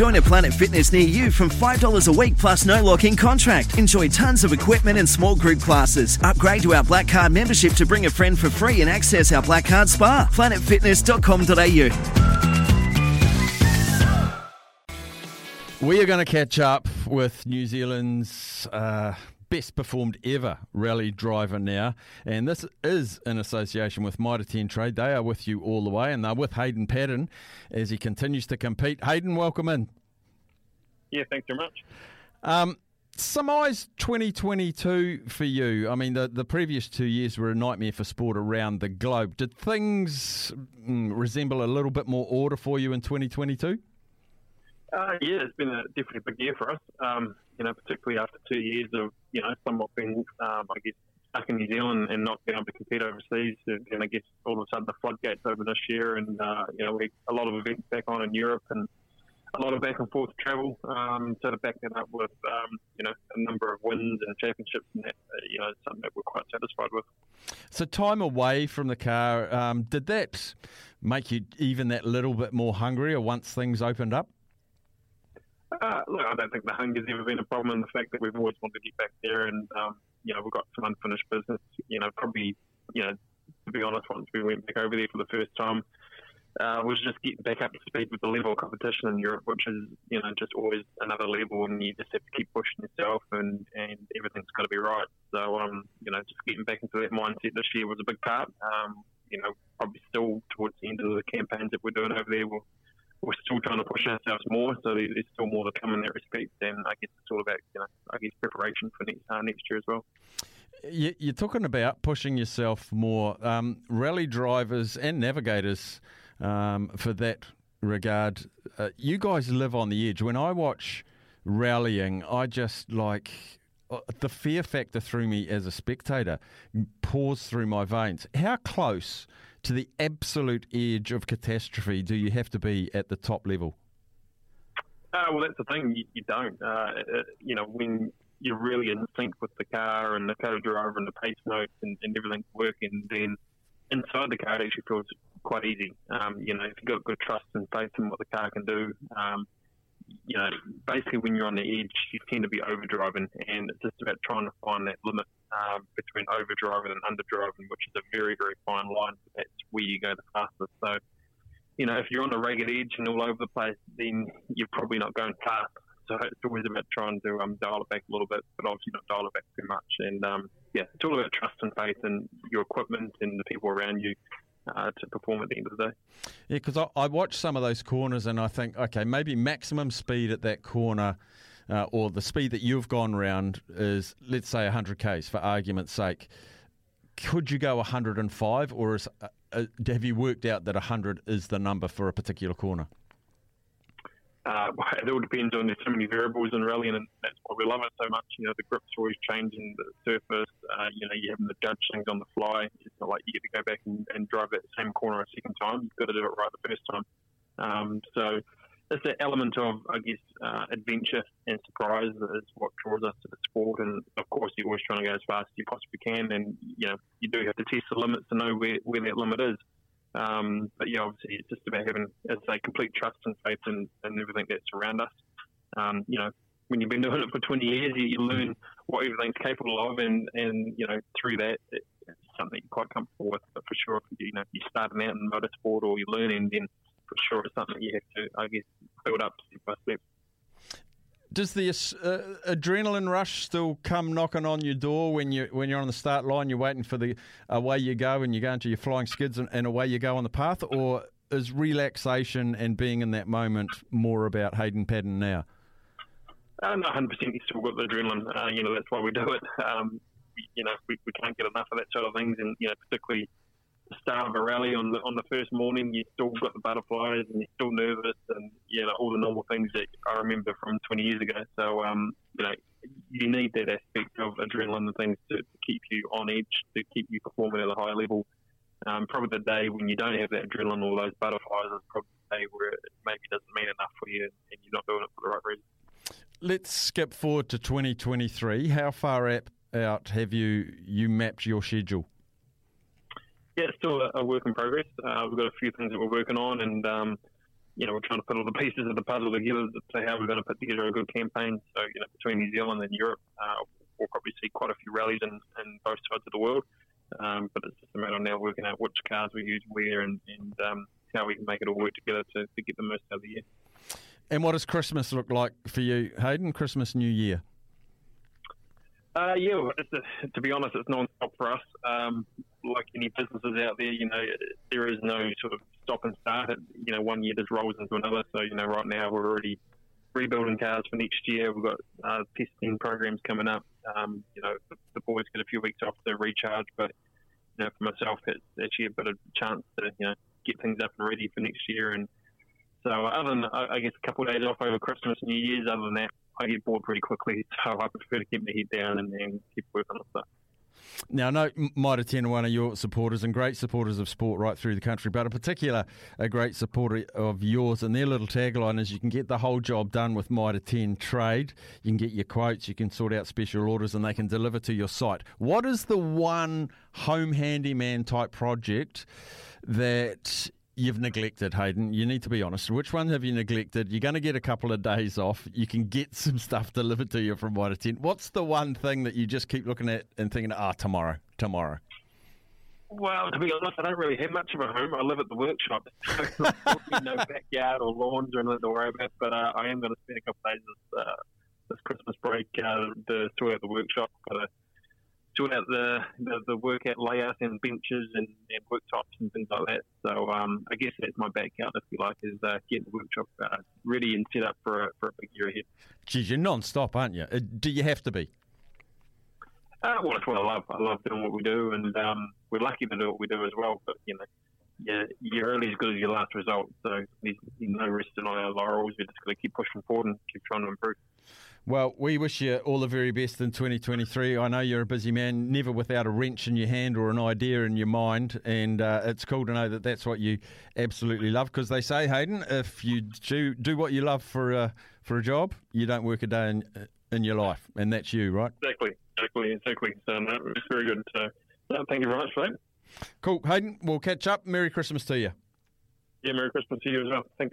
Join a Planet Fitness near you from $5 a week plus no lock in contract. Enjoy tons of equipment and small group classes. Upgrade to our Black Card membership to bring a friend for free and access our Black Card Spa. PlanetFitness.com.au. We are going to catch up with New Zealand's uh, best performed ever rally driver now, and this is in association with Mitre 10 Trade. They are with you all the way, and they're with Hayden Paddon as he continues to compete. Hayden, welcome in. Yeah, thanks very much. Um, Surmise 2022 for you. I mean, the, the previous two years were a nightmare for sport around the globe. Did things mm, resemble a little bit more order for you in 2022? Uh, yeah, it's been a definitely big year for us. Um, you know, particularly after two years of you know somewhat being, um, I guess, stuck in New Zealand and not being able to compete overseas. And I guess all of a sudden the floodgates open this year, and uh, you know, we a lot of events back on in Europe and a lot of back and forth travel. Um, so to back that up with um, you know a number of wins and championships, and that uh, you know something that we're quite satisfied with. So time away from the car, um, did that make you even that little bit more hungrier once things opened up? Uh, look, I don't think the hunger's ever been a problem, and the fact that we've always wanted to get back there, and um, you know we've got some unfinished business. You know, probably you know to be honest, once we went back over there for the first time, uh, was just getting back up to speed with the level of competition in Europe, which is you know just always another level, and you just have to keep pushing yourself, and and everything's got to be right. So um, you know, just getting back into that mindset this year was a big part. Um, you know, probably still towards the end of the campaigns that we're doing over there, we'll we're still trying to push ourselves more, so there's still more to come in that respect. And I guess it's all about, you know, I guess preparation for next, uh, next year as well. You're talking about pushing yourself more. Um, rally drivers and navigators, um, for that regard, uh, you guys live on the edge. When I watch rallying, I just like the fear factor through me as a spectator pours through my veins. How close? to the absolute edge of catastrophe do you have to be at the top level? Uh, well, that's the thing. You, you don't. Uh, you know, when you're really in sync with the car and the co-driver and the pace notes and, and everything's working, then inside the car it actually feels quite easy. Um, you know, if you've got good trust and faith in what the car can do, um, you know, basically when you're on the edge, you tend to be overdriving, and it's just about trying to find that limit um, between overdriving and underdriving, which is a very, very fine line. That's where you go the fastest. So, you know, if you're on a ragged edge and all over the place, then you're probably not going fast. So it's always about trying to um, dial it back a little bit, but obviously not dial it back too much. And um, yeah, it's all about trust and faith in your equipment and the people around you uh, to perform at the end of the day. Yeah, because I, I watch some of those corners and I think, okay, maybe maximum speed at that corner. Uh, or the speed that you've gone round is, let's say, 100 k's for argument's sake. Could you go 105, or is, uh, uh, have you worked out that 100 is the number for a particular corner? Uh, it all depends on there's so many variables in rallying, and that's why we love it so much. You know, the grip's always changing, the surface. Uh, you know, you're having to judge things on the fly. It's not like you get to go back and, and drive that same corner a second time. You've got to do it right the first time. Um, so it's that element of, I guess, uh, adventure and surprise is what draws us to the sport. And of course, you're always trying to go as fast as you possibly can. And you know, you do have to test the limits to know where, where that limit is. Um, but yeah, obviously, it's just about having, as I complete trust and faith in, in everything that's around us. Um, you know, when you've been doing it for 20 years, you, you learn what everything's capable of, and, and you know, through that, it's something you're quite comfortable with. But for sure, you, know, you're starting out in motorsport or you're learning, then for sure it's something you have to, I guess, build up step by step does the uh, adrenaline rush still come knocking on your door when you when you're on the start line? You're waiting for the away you go, and you go into your flying skids, and, and away you go on the path, or is relaxation and being in that moment more about Hayden Paddon now? Uh, no, 100%. You still got the adrenaline. Uh, you know, that's why we do it. Um, you know, we, we can't get enough of that sort of things, and you know, particularly start of a rally on the on the first morning, you still got the butterflies and you're still nervous and know all the normal things that I remember from 20 years ago. So um, you know you need that aspect of adrenaline and things to, to keep you on edge, to keep you performing at a high level. Um, probably the day when you don't have that adrenaline or those butterflies is probably the day where it maybe doesn't mean enough for you and you're not doing it for the right reason. Let's skip forward to 2023. How far out have you you mapped your schedule? Yeah, it's still a, work in progress. Uh, we've got a few things that we're working on, and um, you know, we're trying to put all the pieces of the puzzle together to see how we're going to put together a good campaign. So, you know, between New Zealand and Europe, uh, we'll probably see quite a few rallies in, in both sides of the world. Um, but it's just a matter of now working out which cars we use where and, and um, how we can make it all work together to, to get the most out of the year. And what does Christmas look like for you, Hayden? Christmas, New Year? Uh, yeah, a, to be honest, it's non-stop for us. Um, like any businesses out there, you know, there is no sort of stop and start. It, you know, one year just rolls into another. So, you know, right now we're already rebuilding cars for next year. We've got uh, testing programs coming up. Um, you know, the, boys get a few weeks off to recharge, but you know, for myself, it's actually a bit of a chance to you know get things up and ready for next year. And so, other than I guess a couple of days off over Christmas, New Year's, other than that, I get bored pretty quickly. So I prefer to keep my head down and, and keep working on stuff. Now, I know Mitre 10 are one of your supporters and great supporters of sport right through the country, but in particular, a great supporter of yours. And their little tagline is you can get the whole job done with Mitre 10 trade. You can get your quotes, you can sort out special orders, and they can deliver to your site. What is the one home handyman type project that you've neglected, Hayden. You need to be honest. Which one have you neglected? You're going to get a couple of days off. You can get some stuff delivered to you from Mitre 10. What's the one thing that you just keep looking at and thinking, ah, oh, tomorrow, tomorrow? Well, to be honest, I don't really have much of a home. I live at the workshop. So no backyard or lawns or anything to worry about. But uh, I am going to spend a couple of days this, uh, this Christmas break uh, to sort out the workshop. Got to sort out the, the, the workout layout and benches and, and worktops and things like that. So um, I guess that's my backyard, if you like, is uh, getting the workshop uh, ready and set up for a, for a big year ahead. Geez, you're non-stop, aren't you? Uh, do you have to be? Uh, well, it's what I love. I love doing what we do, and um, we're lucky to do what we do as well. But you know, yeah, you're early as good as your last result. So there's, there's no resting on our laurels. We're just going to keep pushing forward and keep trying to improve. Well, we wish you all the very best in 2023. I know you're a busy man, never without a wrench in your hand or an idea in your mind, and uh, it's cool to know that that's what you absolutely love. Because they say, Hayden, if you do, do what you love for a, for a job, you don't work a day in, in your life, and that's you, right? Exactly, exactly, exactly. So no, it's very good. So no, thank you very much for that. Cool, Hayden. We'll catch up. Merry Christmas to you. Yeah, Merry Christmas to you as well. Thank you.